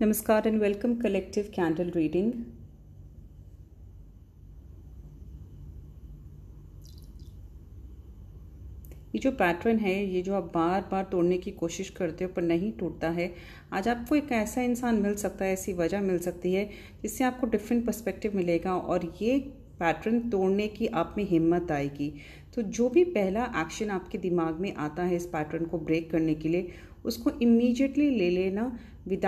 नमस्कार and welcome collective candle reading ये जो पैटर्न है, ये जो आप बार बार तोड़ने की कोशिश करते हो पर नहीं टूटता है, आज आपको एक ऐसा इंसान मिल सकता है, ऐसी वजह मिल सकती है, जिससे आपको डिफरेंट पर्सपेक्टिव मिलेगा और ये पैटर्न तोड़ने की आप में हिम्मत आएगी। तो जो भी पहला एक्शन आपके दिमाग में आता है इस पैटर्न को ब्रेक करने के लिए, उसको इमीजिएटली ले लेना विदाउट